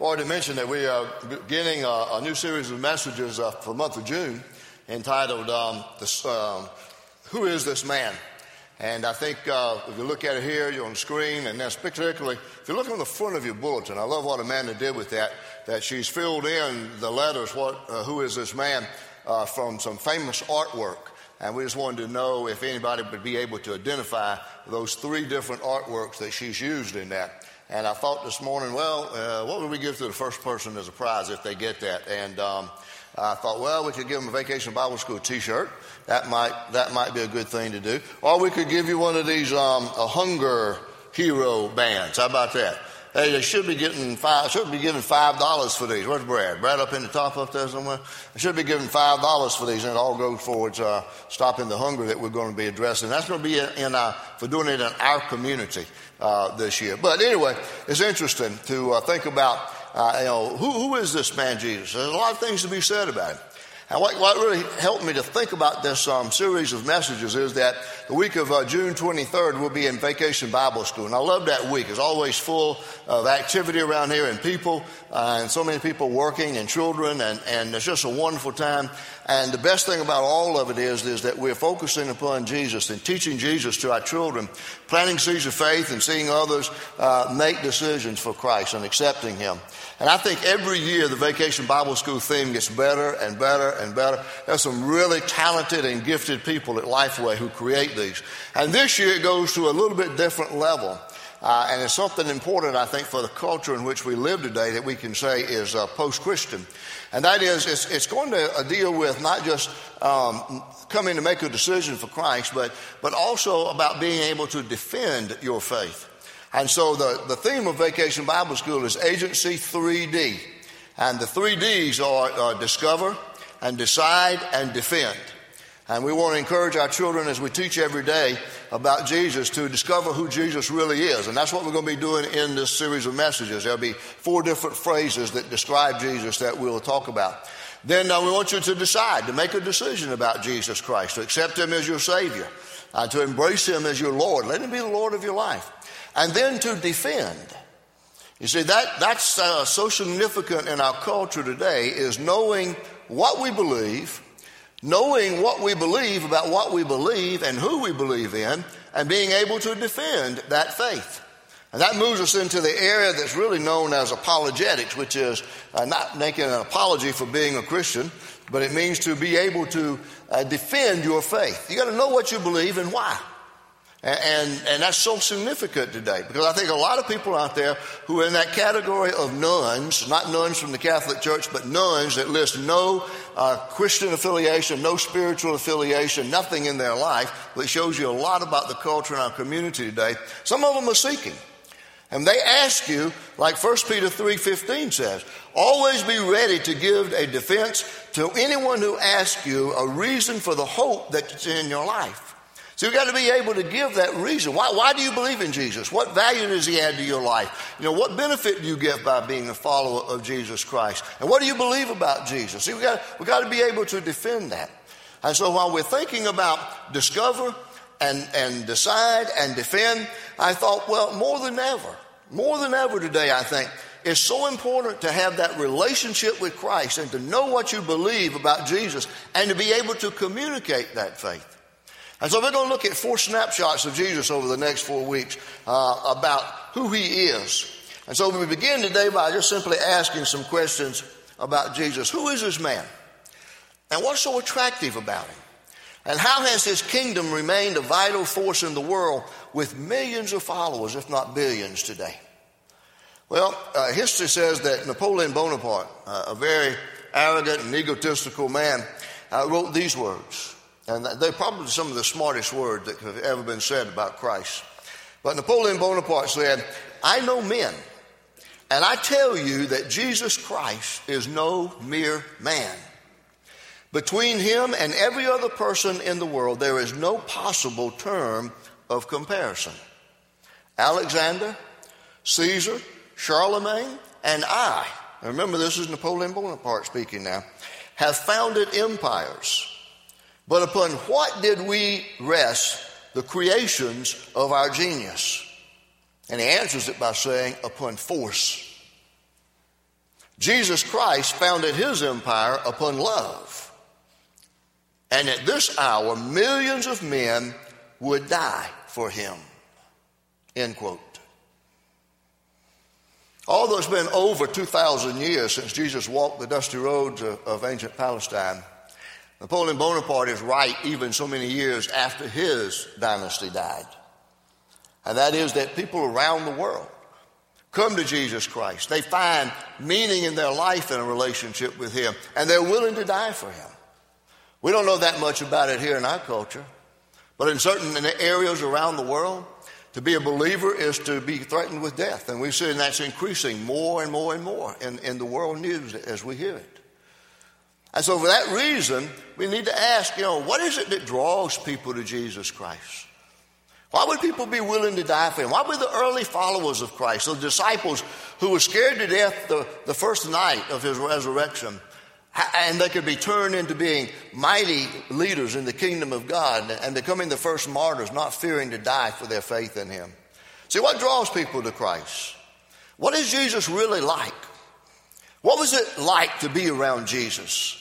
already mentioned that we are beginning a, a new series of messages uh, for the month of June entitled um, this, um, Who is This Man? And I think uh, if you look at it here, you're on the screen, and then particularly, if you look on the front of your bulletin, I love what Amanda did with that, that she's filled in the letters, what, uh, who is this man, uh, from some famous artwork. And we just wanted to know if anybody would be able to identify those three different artworks that she's used in that. And I thought this morning, well, uh, what would we give to the first person as a prize if they get that? And um, I thought, well, we could give them a Vacation Bible School T-shirt. That might that might be a good thing to do. Or we could give you one of these um, a hunger hero bands. How about that? Hey, they should be getting five. Should be giving five dollars for these. Where's Brad? Brad up in the top up there somewhere. They should be giving five dollars for these, and it all goes towards uh, stopping the hunger that we're going to be addressing. That's going to be in, in our, for doing it in our community uh, this year. But anyway, it's interesting to uh, think about, uh, you know, who, who is this man Jesus? There's a lot of things to be said about him. And what, what really helped me to think about this um, series of messages is that the week of uh, June 23rd we'll be in Vacation Bible School. And I love that week. It's always full of activity around here and people, uh, and so many people working and children, and, and it's just a wonderful time. And the best thing about all of it is, is that we're focusing upon Jesus and teaching Jesus to our children, planting seeds of faith and seeing others uh, make decisions for Christ and accepting Him. And I think every year the Vacation Bible School theme gets better and better and better. There's some really talented and gifted people at Lifeway who create these. And this year it goes to a little bit different level. Uh, and it's something important, I think, for the culture in which we live today that we can say is uh, post Christian. And that is, it's, it's going to uh, deal with not just um, coming to make a decision for Christ, but, but also about being able to defend your faith. And so the, the theme of Vacation Bible School is Agency 3D. And the three Ds are uh, discover and decide and defend. And we want to encourage our children as we teach every day about Jesus to discover who Jesus really is. And that's what we're going to be doing in this series of messages. There'll be four different phrases that describe Jesus that we'll talk about. Then uh, we want you to decide, to make a decision about Jesus Christ, to accept Him as your Savior, uh, to embrace Him as your Lord. Let Him be the Lord of your life and then to defend. You see, that, that's uh, so significant in our culture today is knowing what we believe, knowing what we believe about what we believe and who we believe in, and being able to defend that faith. And that moves us into the area that's really known as apologetics, which is uh, not making an apology for being a Christian, but it means to be able to uh, defend your faith. You got to know what you believe and why. And, and that's so significant today because I think a lot of people out there who are in that category of nones, not nuns from the Catholic Church, but nones that list no uh, Christian affiliation, no spiritual affiliation, nothing in their life, that shows you a lot about the culture in our community today. Some of them are seeking. And they ask you, like 1 Peter 3.15 says, always be ready to give a defense to anyone who asks you a reason for the hope that's in your life. So you've got to be able to give that reason. Why, why do you believe in Jesus? What value does he add to your life? You know, what benefit do you get by being a follower of Jesus Christ? And what do you believe about Jesus? See, we've got, we've got to be able to defend that. And so while we're thinking about discover and, and decide and defend, I thought, well, more than ever, more than ever today, I think, it's so important to have that relationship with Christ and to know what you believe about Jesus and to be able to communicate that faith. And so we're going to look at four snapshots of Jesus over the next four weeks uh, about who he is. And so we begin today by just simply asking some questions about Jesus. Who is this man? And what's so attractive about him? And how has his kingdom remained a vital force in the world with millions of followers, if not billions, today? Well, uh, history says that Napoleon Bonaparte, uh, a very arrogant and egotistical man, uh, wrote these words and they're probably some of the smartest words that have ever been said about Christ. But Napoleon Bonaparte said, I know men, and I tell you that Jesus Christ is no mere man. Between him and every other person in the world, there is no possible term of comparison. Alexander, Caesar, Charlemagne, and I, remember this is Napoleon Bonaparte speaking now, have founded empires but upon what did we rest the creations of our genius? And he answers it by saying, upon force. Jesus Christ founded his empire upon love. And at this hour, millions of men would die for him. End quote. Although it's been over 2,000 years since Jesus walked the dusty roads of, of ancient Palestine, Napoleon Bonaparte is right even so many years after his dynasty died. And that is that people around the world come to Jesus Christ. They find meaning in their life in a relationship with Him, and they're willing to die for Him. We don't know that much about it here in our culture, but in certain areas around the world, to be a believer is to be threatened with death. And we've seen that's increasing more and more and more in, in the world news as we hear it. And so, for that reason, we need to ask, you know, what is it that draws people to Jesus Christ? Why would people be willing to die for him? Why would the early followers of Christ, the disciples who were scared to death the, the first night of his resurrection, and they could be turned into being mighty leaders in the kingdom of God and becoming the first martyrs, not fearing to die for their faith in Him. See, what draws people to Christ? What is Jesus really like? What was it like to be around Jesus?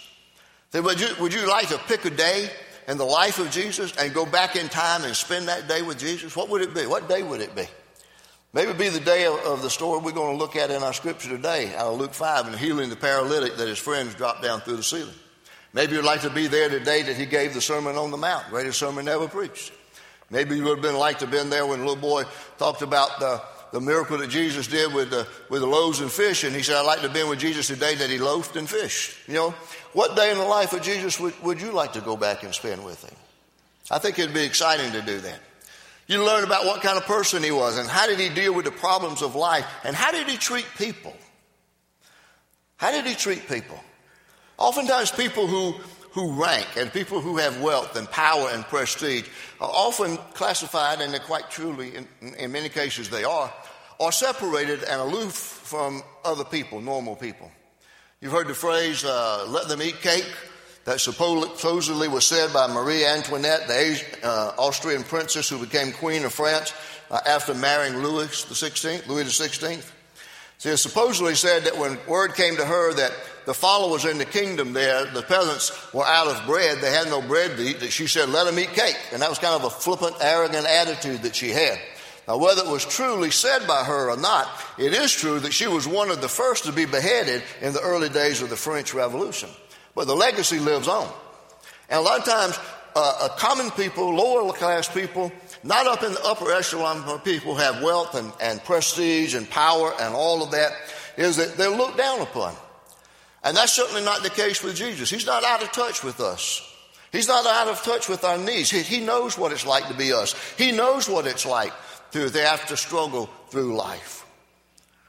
Would you, would you like to pick a day in the life of Jesus and go back in time and spend that day with Jesus? What would it be? What day would it be? Maybe it be the day of, of, the story we're going to look at in our scripture today, out of Luke 5, and healing the paralytic that his friends dropped down through the ceiling. Maybe you'd like to be there today that he gave the Sermon on the Mount, greatest sermon ever preached. Maybe you would have been like to have been there when the little boy talked about the, the miracle that Jesus did with the, with the loaves and fish, and he said, I'd like to have been with Jesus today that he loafed and fished. You know, what day in the life of Jesus would, would you like to go back and spend with him? I think it'd be exciting to do that. You learn about what kind of person he was and how did he deal with the problems of life and how did he treat people. How did he treat people? Oftentimes, people who, who rank and people who have wealth and power and prestige are often classified, and they're quite truly, in, in many cases, they are, are separated and aloof from other people, normal people. You've heard the phrase, uh, let them eat cake that supposedly was said by Marie Antoinette, the uh, Austrian princess who became queen of France uh, after marrying Louis XVI, Louis XVI. She supposedly said that when word came to her that the followers in the kingdom there, the peasants were out of bread, they had no bread to eat, that she said, let them eat cake. And that was kind of a flippant, arrogant attitude that she had. Now, whether it was truly said by her or not, it is true that she was one of the first to be beheaded in the early days of the French Revolution. But the legacy lives on. And a lot of times, uh, common people, lower class people, not up in the upper echelon people have wealth and, and prestige and power and all of that, is that they're looked down upon. And that's certainly not the case with Jesus. He's not out of touch with us. He's not out of touch with our needs. He, he knows what it's like to be us. He knows what it's like to, to have to struggle through life.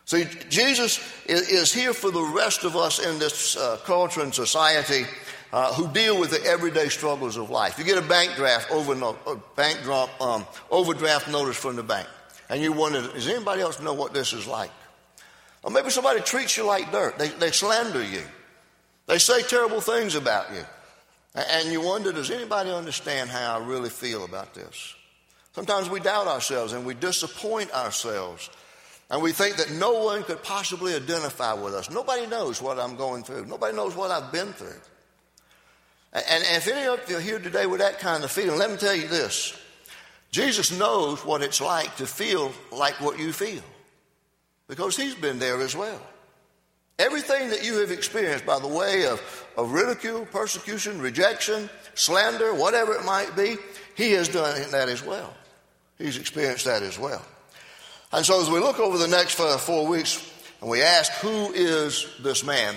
See, Jesus is here for the rest of us in this uh, culture and society uh, who deal with the everyday struggles of life. You get a bank draft over a bank drop, um, overdraft notice from the bank, and you wonder, does anybody else know what this is like? Or maybe somebody treats you like dirt. They, they slander you. They say terrible things about you. And you wonder, does anybody understand how I really feel about this? Sometimes we doubt ourselves and we disappoint ourselves and we think that no one could possibly identify with us. Nobody knows what I'm going through. Nobody knows what I've been through. And, and if any of you are here today with that kind of feeling, let me tell you this. Jesus knows what it's like to feel like what you feel because he's been there as well. Everything that you have experienced by the way of, of ridicule, persecution, rejection, slander, whatever it might be, he has done that as well. He's experienced that as well. And so, as we look over the next four weeks and we ask, who is this man?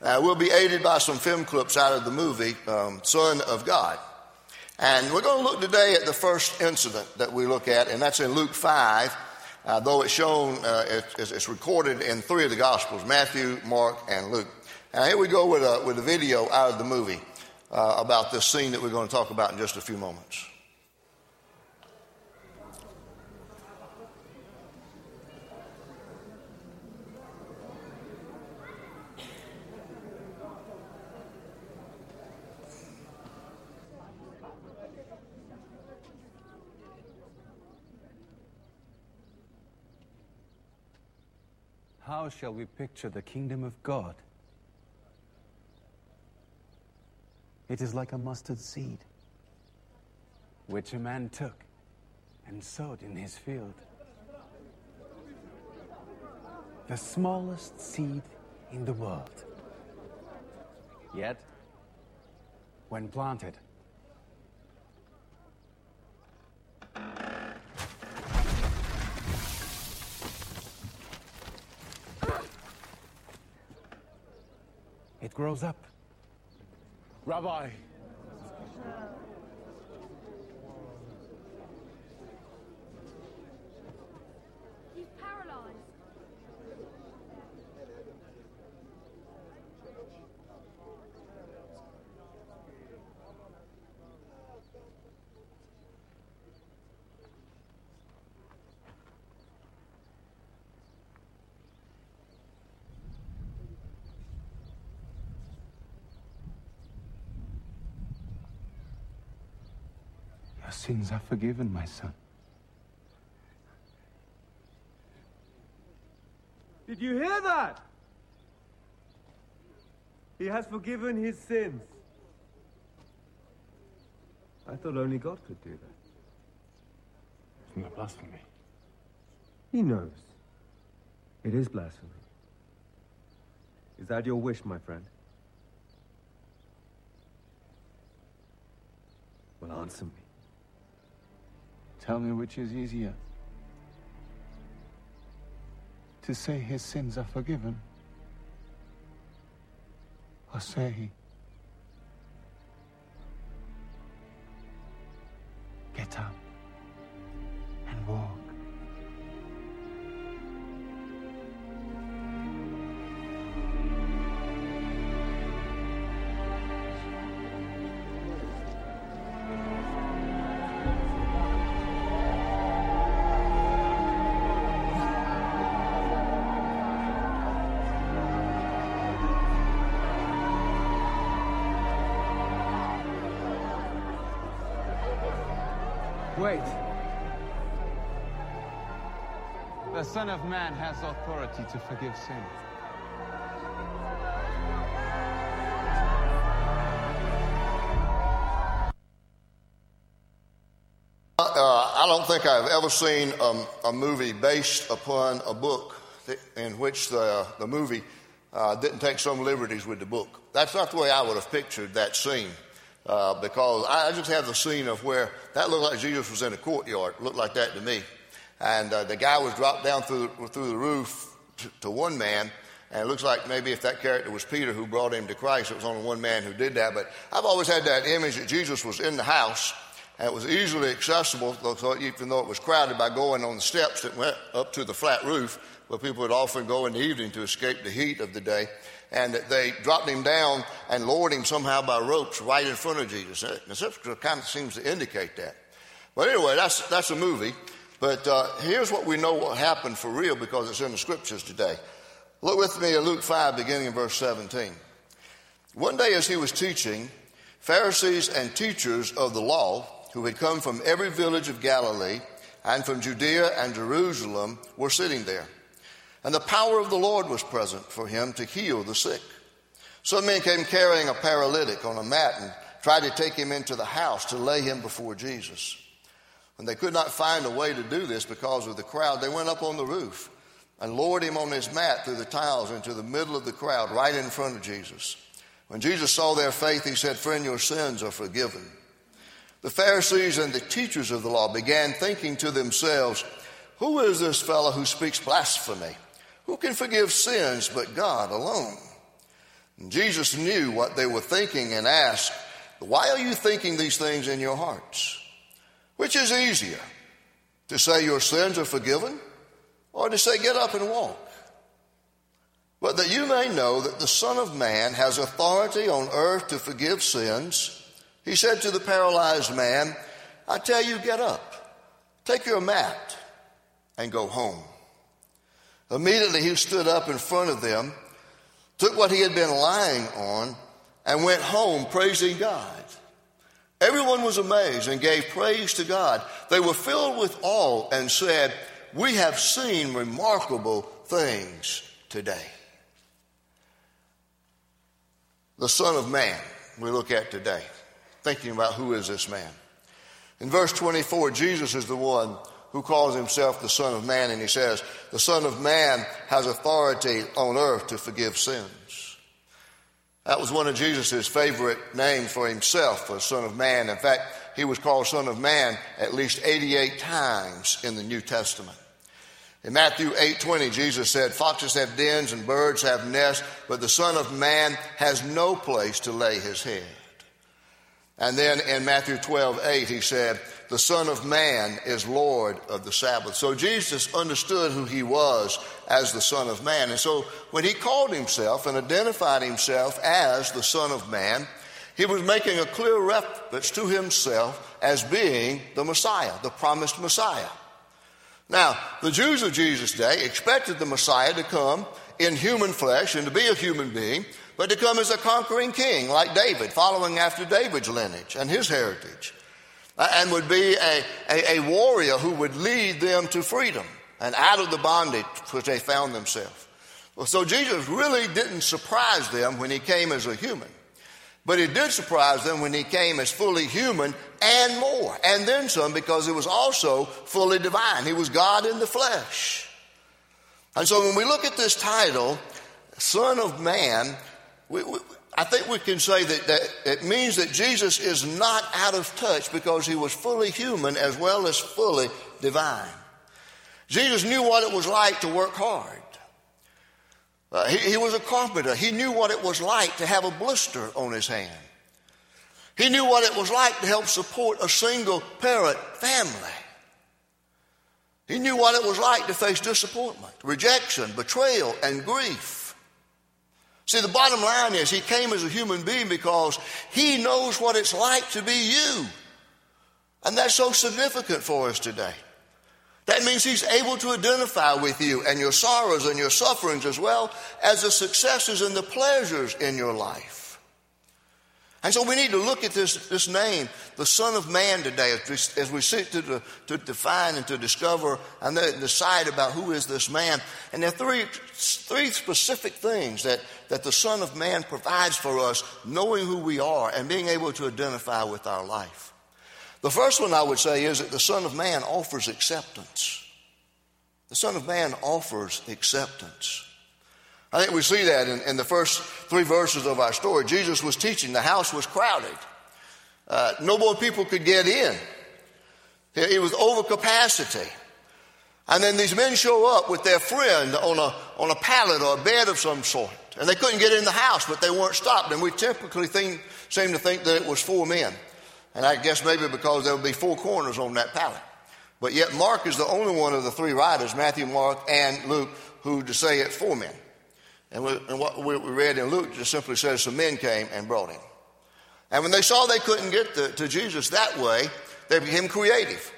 Uh, we'll be aided by some film clips out of the movie, um, Son of God. And we're going to look today at the first incident that we look at, and that's in Luke 5, uh, though it's shown, uh, it, it's recorded in three of the Gospels Matthew, Mark, and Luke. And here we go with a, with a video out of the movie uh, about this scene that we're going to talk about in just a few moments. How shall we picture the kingdom of God? It is like a mustard seed, which a man took and sowed in his field. The smallest seed in the world. Yet, when planted, it grows up. Rabbi, sins are forgiven, my son. Did you hear that? He has forgiven his sins. I thought only God could do that. Isn't that blasphemy? He knows. It is blasphemy. Is that your wish, my friend? Well, answer me. Tell me which is easier. To say his sins are forgiven, or say, he. Get up Wait. The Son of Man has authority to forgive sin. Uh, I don't think I've ever seen um, a movie based upon a book that, in which the, the movie uh, didn't take some liberties with the book. That's not the way I would have pictured that scene. Uh, because I just have the scene of where that looked like Jesus was in a courtyard. Looked like that to me. And uh, the guy was dropped down through, through the roof to, to one man. And it looks like maybe if that character was Peter who brought him to Christ, it was only one man who did that. But I've always had that image that Jesus was in the house and it was easily accessible, so even though it was crowded, by going on the steps that went up to the flat roof, where people would often go in the evening to escape the heat of the day. And they dropped him down and lowered him somehow by ropes right in front of Jesus. The scripture kind of seems to indicate that. But anyway, that's, that's a movie. But uh, here's what we know what happened for real because it's in the scriptures today. Look with me at Luke 5, beginning in verse 17. One day as he was teaching, Pharisees and teachers of the law who had come from every village of Galilee and from Judea and Jerusalem were sitting there. And the power of the Lord was present for him to heal the sick. Some men came carrying a paralytic on a mat and tried to take him into the house to lay him before Jesus. When they could not find a way to do this because of the crowd, they went up on the roof and lowered him on his mat through the tiles into the middle of the crowd, right in front of Jesus. When Jesus saw their faith, he said, Friend, your sins are forgiven. The Pharisees and the teachers of the law began thinking to themselves, Who is this fellow who speaks blasphemy? Who can forgive sins but God alone? And Jesus knew what they were thinking and asked, Why are you thinking these things in your hearts? Which is easier, to say your sins are forgiven, or to say, Get up and walk? But that you may know that the Son of Man has authority on earth to forgive sins, he said to the paralyzed man, I tell you, get up, take your mat, and go home. Immediately he stood up in front of them, took what he had been lying on, and went home praising God. Everyone was amazed and gave praise to God. They were filled with awe and said, We have seen remarkable things today. The Son of Man we look at today, thinking about who is this man. In verse 24, Jesus is the one who calls himself the Son of Man, and he says, The Son of Man has authority on earth to forgive sins. That was one of Jesus' favorite names for himself, the Son of Man. In fact, he was called Son of Man at least 88 times in the New Testament. In Matthew 8:20, Jesus said, "Foxes have dens and birds have nests, but the Son of Man has no place to lay his head." And then in Matthew 12:8, he said, the Son of Man is Lord of the Sabbath. So Jesus understood who he was as the Son of Man. And so when he called himself and identified himself as the Son of Man, he was making a clear reference to himself as being the Messiah, the promised Messiah. Now, the Jews of Jesus' day expected the Messiah to come in human flesh and to be a human being, but to come as a conquering king like David, following after David's lineage and his heritage. Uh, and would be a, a, a warrior who would lead them to freedom and out of the bondage which they found themselves. Well, so Jesus really didn't surprise them when he came as a human. But he did surprise them when he came as fully human and more, and then some, because he was also fully divine. He was God in the flesh. And so when we look at this title, Son of Man, we, we, I think we can say that, that it means that Jesus is not out of touch because he was fully human as well as fully divine. Jesus knew what it was like to work hard. Uh, he, he was a carpenter. He knew what it was like to have a blister on his hand. He knew what it was like to help support a single parent family. He knew what it was like to face disappointment, rejection, betrayal, and grief. See, the bottom line is he came as a human being because he knows what it's like to be you. And that's so significant for us today. That means he's able to identify with you and your sorrows and your sufferings as well as the successes and the pleasures in your life. And so we need to look at this, this name, the Son of Man, today as we, as we seek to, to define and to discover and decide about who is this man. And there are three, three specific things that, that the Son of Man provides for us, knowing who we are and being able to identify with our life. The first one I would say is that the Son of Man offers acceptance. The Son of Man offers acceptance. I think we see that in, in the first three verses of our story. Jesus was teaching, the house was crowded. Uh, no more people could get in. It was over capacity. And then these men show up with their friend on a, on a pallet or a bed of some sort. And they couldn't get in the house, but they weren't stopped. And we typically think, seem to think that it was four men. And I guess maybe because there would be four corners on that pallet. But yet Mark is the only one of the three writers, Matthew, Mark, and Luke, who to say it's four men. And, we, and what we read in Luke just simply says some men came and brought him. And when they saw they couldn't get to, to Jesus that way, they became creative.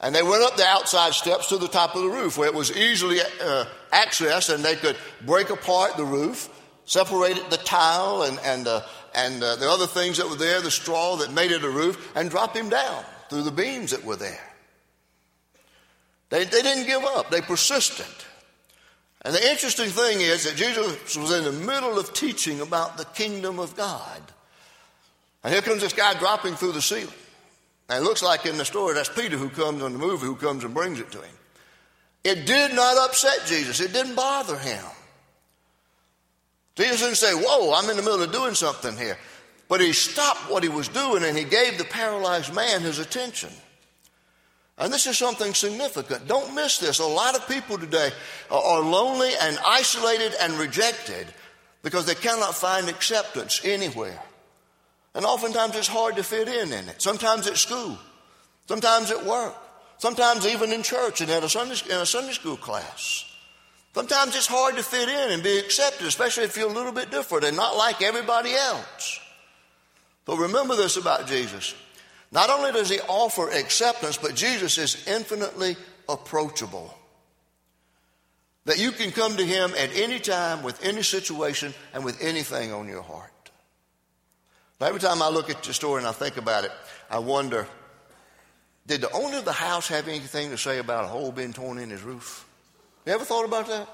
And they went up the outside steps to the top of the roof where it was easily uh, accessed and they could break apart the roof, separate the tile and, and, uh, and uh, the other things that were there, the straw that made it a roof, and drop him down through the beams that were there. They, they didn't give up, they persisted. And the interesting thing is that Jesus was in the middle of teaching about the kingdom of God. And here comes this guy dropping through the ceiling. And it looks like in the story that's Peter who comes in the movie who comes and brings it to him. It did not upset Jesus, it didn't bother him. Jesus didn't say, Whoa, I'm in the middle of doing something here. But he stopped what he was doing and he gave the paralyzed man his attention. And this is something significant. Don't miss this. A lot of people today are lonely and isolated and rejected because they cannot find acceptance anywhere. And oftentimes it's hard to fit in in it. Sometimes at school, sometimes at work, sometimes even in church and in a Sunday, in a Sunday school class. Sometimes it's hard to fit in and be accepted, especially if you're a little bit different and not like everybody else. But remember this about Jesus. Not only does he offer acceptance, but Jesus is infinitely approachable. That you can come to him at any time, with any situation, and with anything on your heart. Now, every time I look at the story and I think about it, I wonder did the owner of the house have anything to say about a hole being torn in his roof? You ever thought about that?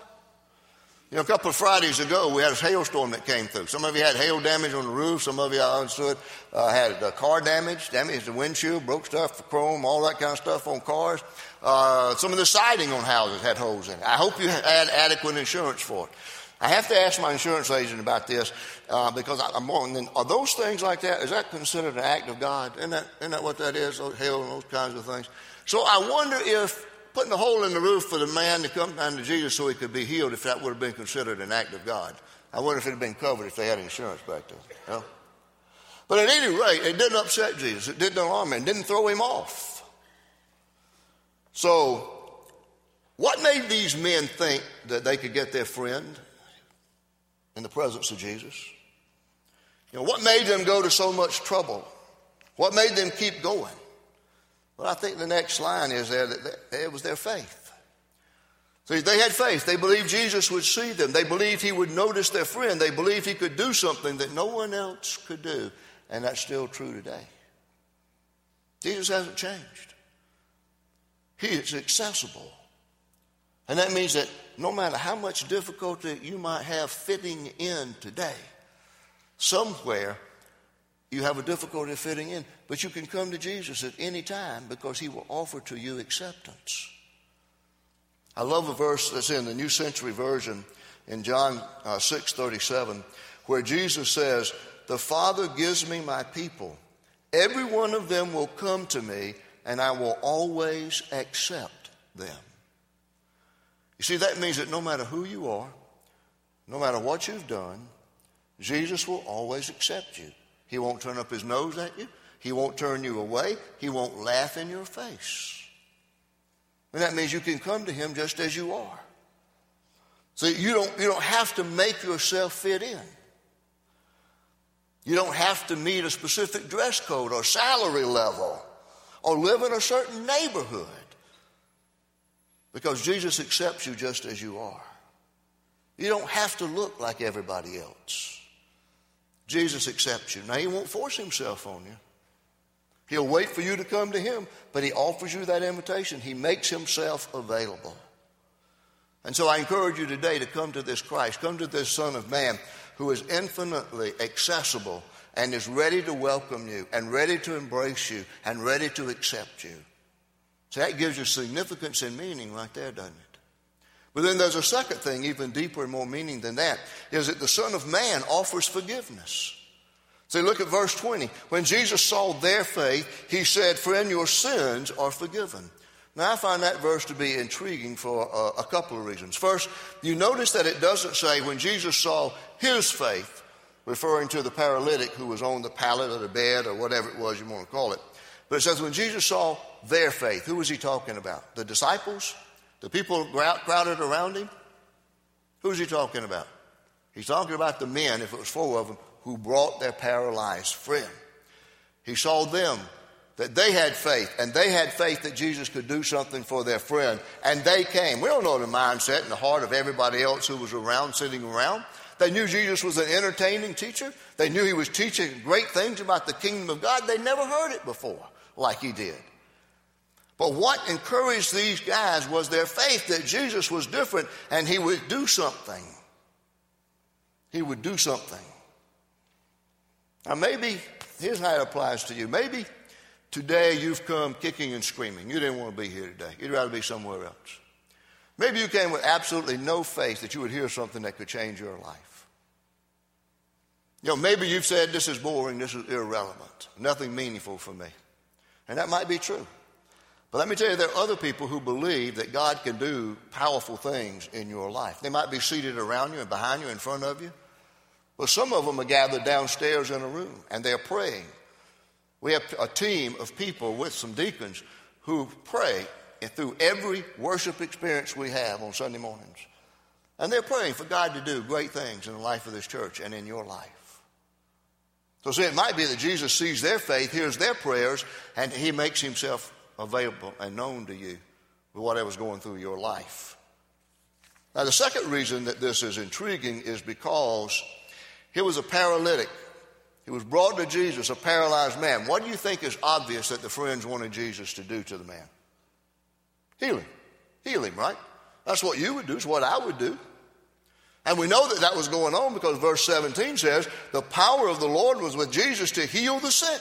You know, a couple of Fridays ago, we had a hailstorm that came through. Some of you had hail damage on the roof. Some of you, I understood, uh, had uh, car damage, damaged the windshield, broke stuff, chrome, all that kind of stuff on cars. Uh, some of the siding on houses had holes in it. I hope you had adequate insurance for it. I have to ask my insurance agent about this uh, because I, am wondering, are those things like that, is that considered an act of God? Isn't that, isn't that what that is, hail and those kinds of things? So I wonder if putting a hole in the roof for the man to come down to Jesus so he could be healed, if that would have been considered an act of God. I wonder if it had been covered if they had insurance back then. You know? But at any rate, it didn't upset Jesus. It didn't alarm him. It didn't throw him off. So, what made these men think that they could get their friend in the presence of Jesus? You know, what made them go to so much trouble? What made them keep going? Well, I think the next line is there that it was their faith. See, they had faith. They believed Jesus would see them. They believed he would notice their friend. They believed he could do something that no one else could do. And that's still true today. Jesus hasn't changed. He is accessible. And that means that no matter how much difficulty you might have fitting in today, somewhere you have a difficulty fitting in, but you can come to Jesus at any time because he will offer to you acceptance. I love a verse that's in the New Century Version in John uh, 6 37, where Jesus says, The Father gives me my people. Every one of them will come to me, and I will always accept them. You see, that means that no matter who you are, no matter what you've done, Jesus will always accept you. He won't turn up his nose at you. He won't turn you away. He won't laugh in your face. And that means you can come to him just as you are. So you don't, you don't have to make yourself fit in. You don't have to meet a specific dress code or salary level or live in a certain neighborhood because Jesus accepts you just as you are. You don't have to look like everybody else. Jesus accepts you. Now, He won't force Himself on you. He'll wait for you to come to Him, but He offers you that invitation. He makes Himself available. And so I encourage you today to come to this Christ, come to this Son of Man who is infinitely accessible and is ready to welcome you and ready to embrace you and ready to accept you. So that gives you significance and meaning right there, doesn't it? But then there's a second thing, even deeper and more meaning than that, is that the Son of Man offers forgiveness. See, look at verse 20. When Jesus saw their faith, he said, Friend, your sins are forgiven. Now, I find that verse to be intriguing for a, a couple of reasons. First, you notice that it doesn't say when Jesus saw his faith, referring to the paralytic who was on the pallet or the bed or whatever it was you want to call it. But it says when Jesus saw their faith, who was he talking about? The disciples? The people crowded around him, who's he talking about? He's talking about the men, if it was four of them, who brought their paralyzed friend. He saw them that they had faith, and they had faith that Jesus could do something for their friend, and they came. We don't know the mindset and the heart of everybody else who was around, sitting around. They knew Jesus was an entertaining teacher. They knew he was teaching great things about the kingdom of God. They never heard it before like he did. But what encouraged these guys was their faith that Jesus was different and he would do something. He would do something. Now, maybe, here's how it applies to you. Maybe today you've come kicking and screaming. You didn't want to be here today, you'd rather be somewhere else. Maybe you came with absolutely no faith that you would hear something that could change your life. You know, maybe you've said, This is boring, this is irrelevant, nothing meaningful for me. And that might be true. But let me tell you, there are other people who believe that God can do powerful things in your life. They might be seated around you and behind you, in front of you. But some of them are gathered downstairs in a room and they're praying. We have a team of people with some deacons who pray through every worship experience we have on Sunday mornings. And they're praying for God to do great things in the life of this church and in your life. So, it might be that Jesus sees their faith, hears their prayers, and he makes himself available and known to you with whatever's going through your life. Now, the second reason that this is intriguing is because he was a paralytic. He was brought to Jesus, a paralyzed man. What do you think is obvious that the friends wanted Jesus to do to the man? Heal him. Heal him, right? That's what you would do, it's what I would do. And we know that that was going on because verse 17 says, the power of the Lord was with Jesus to heal the sick.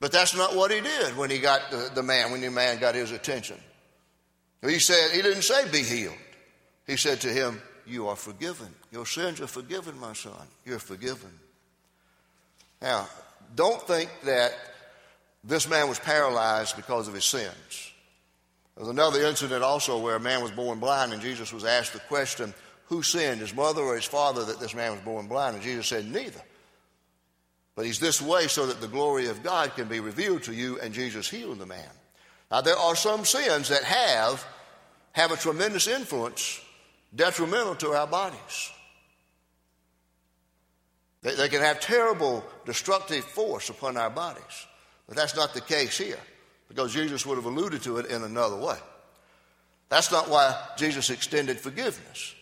But that's not what he did when he got the, the man, when the man got his attention. He said, he didn't say be healed. He said to him, You are forgiven. Your sins are forgiven, my son. You're forgiven. Now, don't think that this man was paralyzed because of his sins. There's another incident also where a man was born blind, and Jesus was asked the question, Who sinned, his mother or his father, that this man was born blind? And Jesus said, Neither. But he's this way so that the glory of God can be revealed to you, and Jesus healed the man. Now, there are some sins that have, have a tremendous influence detrimental to our bodies. They, they can have terrible destructive force upon our bodies. But that's not the case here because Jesus would have alluded to it in another way. That's not why Jesus extended forgiveness,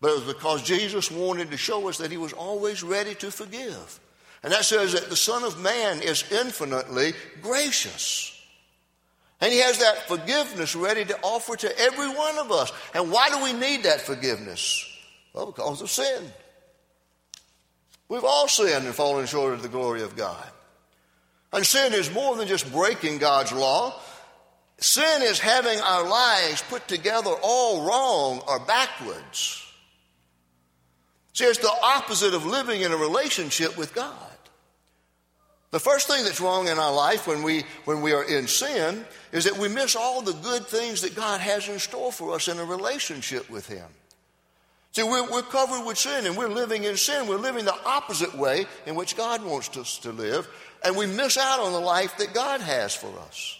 but it was because Jesus wanted to show us that he was always ready to forgive. And that says that the Son of Man is infinitely gracious. And he has that forgiveness ready to offer to every one of us. And why do we need that forgiveness? Well, because of sin. We've all sinned and fallen short of the glory of God. And sin is more than just breaking God's law. Sin is having our lives put together all wrong or backwards. See, it's the opposite of living in a relationship with God. The first thing that's wrong in our life when we, when we are in sin is that we miss all the good things that God has in store for us in a relationship with Him. See, we're, we're covered with sin and we're living in sin. We're living the opposite way in which God wants us to live, and we miss out on the life that God has for us.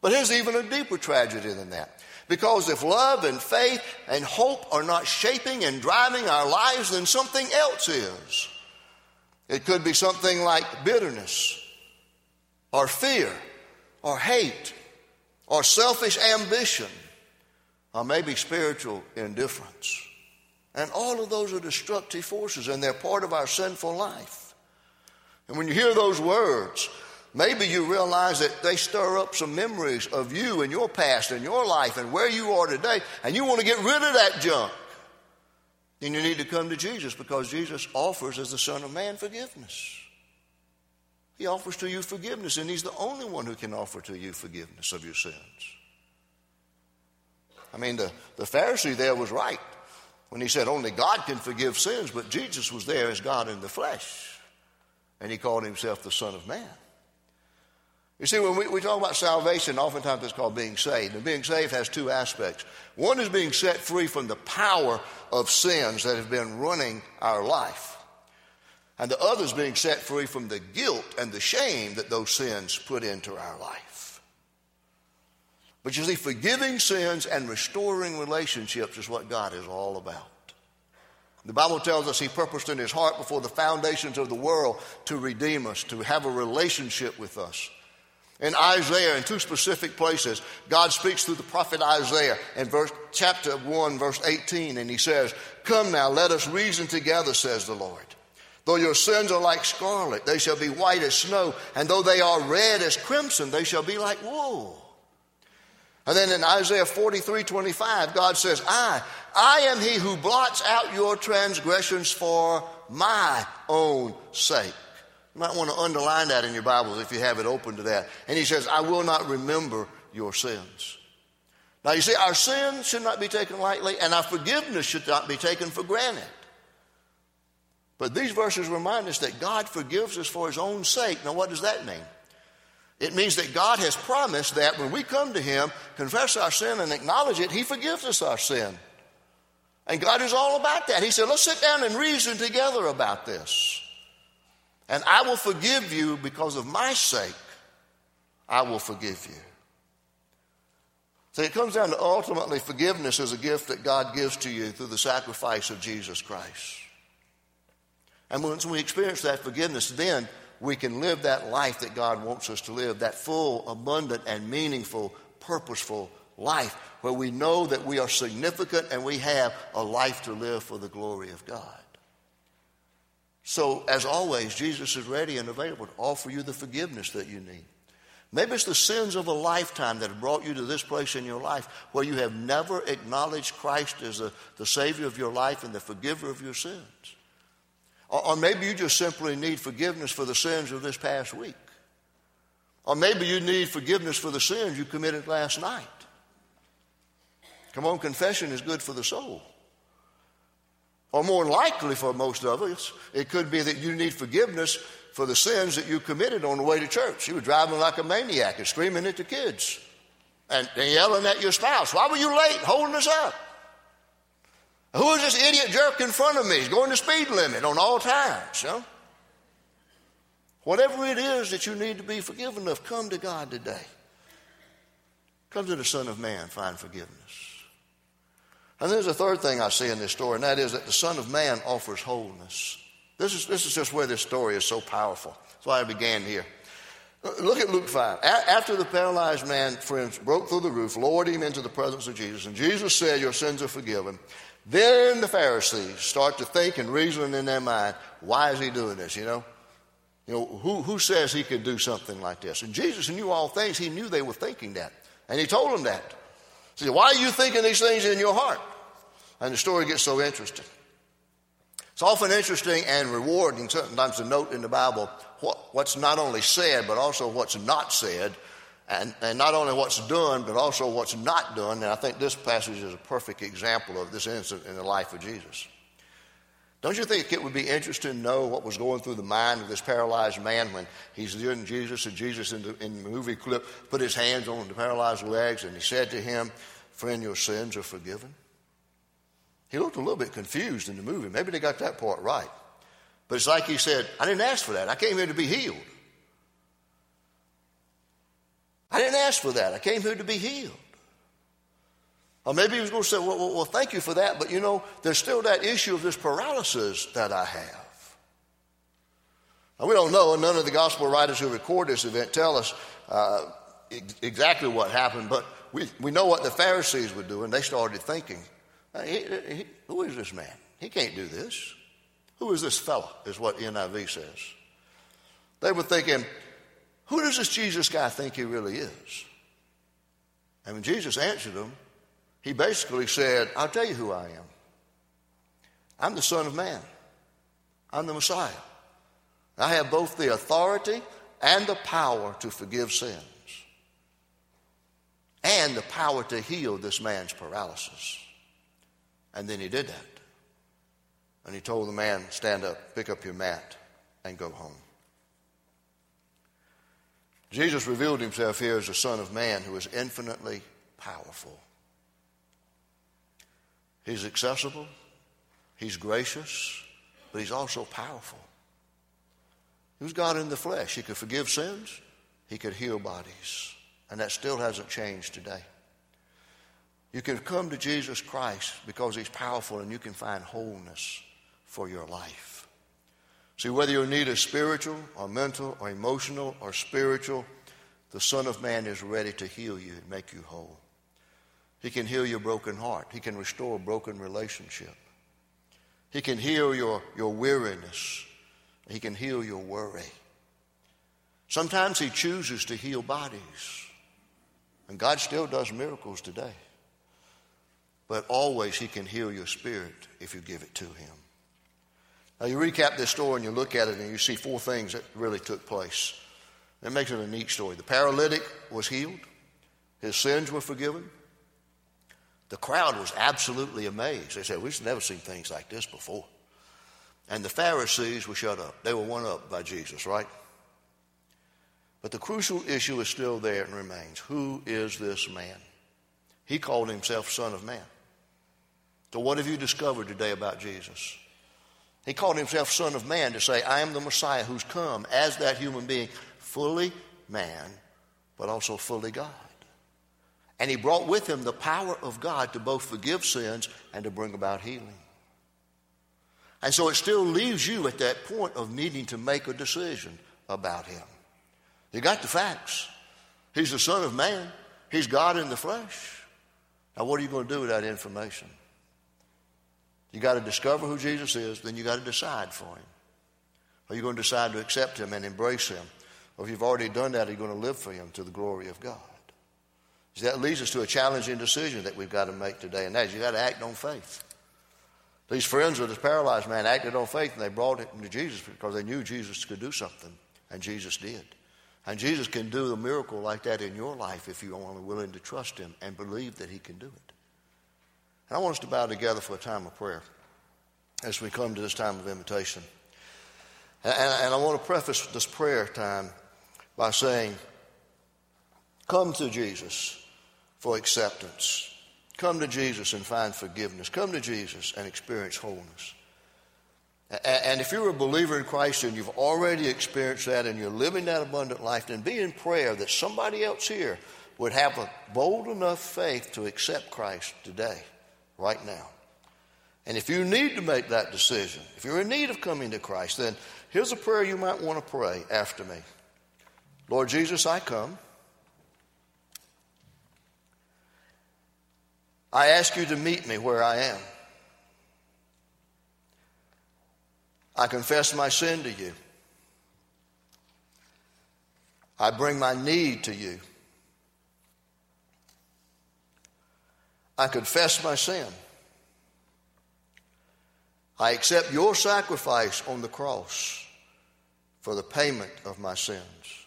But here's even a deeper tragedy than that. Because if love and faith and hope are not shaping and driving our lives, then something else is. It could be something like bitterness, or fear, or hate, or selfish ambition, or maybe spiritual indifference. And all of those are destructive forces, and they're part of our sinful life. And when you hear those words, maybe you realize that they stir up some memories of you and your past and your life and where you are today, and you want to get rid of that junk. Then you need to come to Jesus because Jesus offers, as the Son of Man, forgiveness. He offers to you forgiveness, and He's the only one who can offer to you forgiveness of your sins. I mean, the, the Pharisee there was right when he said only God can forgive sins, but Jesus was there as God in the flesh, and he called himself the Son of Man. You see, when we, we talk about salvation, oftentimes it's called being saved. And being saved has two aspects. One is being set free from the power of sins that have been running our life. And the other is being set free from the guilt and the shame that those sins put into our life. But you see, forgiving sins and restoring relationships is what God is all about. The Bible tells us He purposed in His heart before the foundations of the world to redeem us, to have a relationship with us. In Isaiah, in two specific places, God speaks through the prophet Isaiah in verse, chapter 1, verse 18, and he says, Come now, let us reason together, says the Lord. Though your sins are like scarlet, they shall be white as snow, and though they are red as crimson, they shall be like wool. And then in Isaiah 43 25, God says, I, I am he who blots out your transgressions for my own sake. You might want to underline that in your Bibles if you have it open to that. And he says, I will not remember your sins. Now, you see, our sins should not be taken lightly, and our forgiveness should not be taken for granted. But these verses remind us that God forgives us for his own sake. Now, what does that mean? It means that God has promised that when we come to him, confess our sin, and acknowledge it, he forgives us our sin. And God is all about that. He said, let's sit down and reason together about this. And I will forgive you because of my sake. I will forgive you. So it comes down to ultimately forgiveness is a gift that God gives to you through the sacrifice of Jesus Christ. And once we experience that forgiveness, then we can live that life that God wants us to live, that full, abundant, and meaningful, purposeful life where we know that we are significant and we have a life to live for the glory of God. So, as always, Jesus is ready and available to offer you the forgiveness that you need. Maybe it's the sins of a lifetime that have brought you to this place in your life where you have never acknowledged Christ as the, the Savior of your life and the forgiver of your sins. Or, or maybe you just simply need forgiveness for the sins of this past week. Or maybe you need forgiveness for the sins you committed last night. Come on, confession is good for the soul. Or more likely for most of us, it could be that you need forgiveness for the sins that you committed on the way to church. You were driving like a maniac and screaming at the kids and, yelling at your spouse. Why were you late holding us up? Who is this idiot jerk in front of me? He's going the speed limit on all times. Whatever it is that you need to be forgiven of, come to God today. Come to the Son of Man, find forgiveness. And there's a third thing I see in this story, and that is that the Son of Man offers wholeness. This is, this is just where this story is so powerful. That's why I began here. Uh, look at Luke 5. A- after the paralyzed man, friends, broke through the roof, lowered him into the presence of Jesus, and Jesus said, Your sins are forgiven. Then the Pharisees start to think and reason in their mind, Why is he doing this? You know? You know, who, who says he could do something like this? And Jesus knew all things. He knew they were thinking that. And he told them that. He said, Why are you thinking these things in your heart? And the story gets so interesting. It's often interesting and rewarding sometimes to note in the Bible what, what's not only said, but also what's not said, and, and not only what's done, but also what's not done. And I think this passage is a perfect example of this incident in the life of Jesus. Don't you think it would be interesting to know what was going through the mind of this paralyzed man when he's hearing Jesus and Jesus in the, in the movie clip put his hands on the paralyzed legs and he said to him, Friend, your sins are forgiven? He looked a little bit confused in the movie. Maybe they got that part right. But it's like he said, I didn't ask for that. I came here to be healed. I didn't ask for that. I came here to be healed. Or maybe he was going to say, well, well, well, thank you for that, but you know, there's still that issue of this paralysis that I have. Now, we don't know, and none of the gospel writers who record this event tell us uh, exactly what happened, but we, we know what the Pharisees were doing. They started thinking, Uh, he, he, who is this man? He can't do this. Who is this fellow, is what NIV says. They were thinking, who does this Jesus guy think he really is? And when Jesus answered them, he basically said, I'll tell you who I am. I'm the Son of Man, I'm the Messiah. I have both the authority and the power to forgive sins, and the power to heal this man's paralysis. And then he did that. And he told the man, Stand up, pick up your mat, and go home. Jesus revealed himself here as the Son of Man who is infinitely powerful. He's accessible, he's gracious, but he's also powerful. He was God in the flesh. He could forgive sins, he could heal bodies. And that still hasn't changed today. You can come to Jesus Christ because He's powerful and you can find wholeness for your life. See, whether you need a spiritual or mental or emotional or spiritual, the Son of Man is ready to heal you and make you whole. He can heal your broken heart, He can restore a broken relationship, He can heal your, your weariness, He can heal your worry. Sometimes He chooses to heal bodies, and God still does miracles today. But always, He can heal your spirit if you give it to Him. Now, you recap this story and you look at it and you see four things that really took place. It makes it a neat story. The paralytic was healed, his sins were forgiven. The crowd was absolutely amazed. They said, We've never seen things like this before. And the Pharisees were shut up. They were won up by Jesus, right? But the crucial issue is still there and remains. Who is this man? He called himself Son of Man. So, what have you discovered today about Jesus? He called himself Son of Man to say, I am the Messiah who's come as that human being, fully man, but also fully God. And he brought with him the power of God to both forgive sins and to bring about healing. And so it still leaves you at that point of needing to make a decision about him. You got the facts. He's the Son of Man, He's God in the flesh. Now, what are you going to do with that information? You got to discover who Jesus is, then you got to decide for him. Are you going to decide to accept him and embrace him? Or if you've already done that, are you going to live for Him to the glory of God? See, that leads us to a challenging decision that we've got to make today, and that is you've got to act on faith. These friends of this paralyzed man acted on faith, and they brought him to Jesus because they knew Jesus could do something, and Jesus did. And Jesus can do a miracle like that in your life if you're only willing to trust Him and believe that He can do it. And I want us to bow together for a time of prayer as we come to this time of invitation. And, and I want to preface this prayer time by saying, Come to Jesus for acceptance. Come to Jesus and find forgiveness. Come to Jesus and experience wholeness. And if you're a believer in Christ and you've already experienced that and you're living that abundant life, then be in prayer that somebody else here would have a bold enough faith to accept Christ today, right now. And if you need to make that decision, if you're in need of coming to Christ, then here's a prayer you might want to pray after me Lord Jesus, I come. I ask you to meet me where I am. I confess my sin to you. I bring my need to you. I confess my sin. I accept your sacrifice on the cross for the payment of my sins.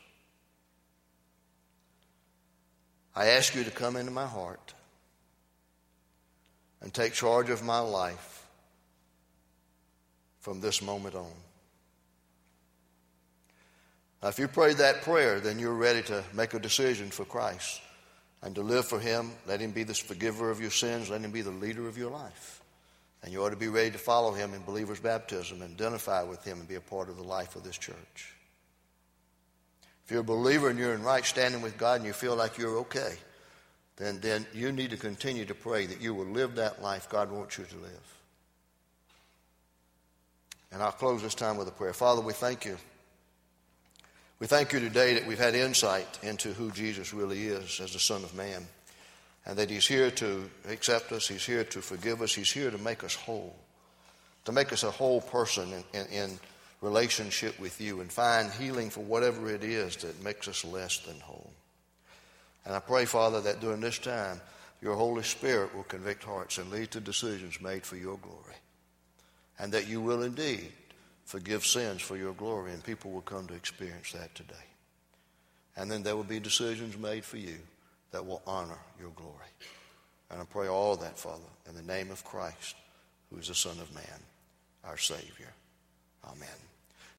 I ask you to come into my heart and take charge of my life from this moment on. Now, if you prayed that prayer, then you're ready to make a decision for Christ and to live for Him. Let Him be the forgiver of your sins, let Him be the leader of your life. And you ought to be ready to follow Him in believer's baptism and identify with Him and be a part of the life of this church. If you're a believer and you're in right standing with God and you feel like you're okay, then, then you need to continue to pray that you will live that life God wants you to live. And I'll close this time with a prayer. Father, we thank you. We thank you today that we've had insight into who Jesus really is as the Son of Man, and that He's here to accept us, He's here to forgive us, He's here to make us whole, to make us a whole person in, in, in relationship with you and find healing for whatever it is that makes us less than whole. And I pray, Father, that during this time, your Holy Spirit will convict hearts and lead to decisions made for your glory. And that you will indeed forgive sins for your glory, and people will come to experience that today. And then there will be decisions made for you that will honor your glory. And I pray all that, Father, in the name of Christ, who is the Son of Man, our Savior. Amen.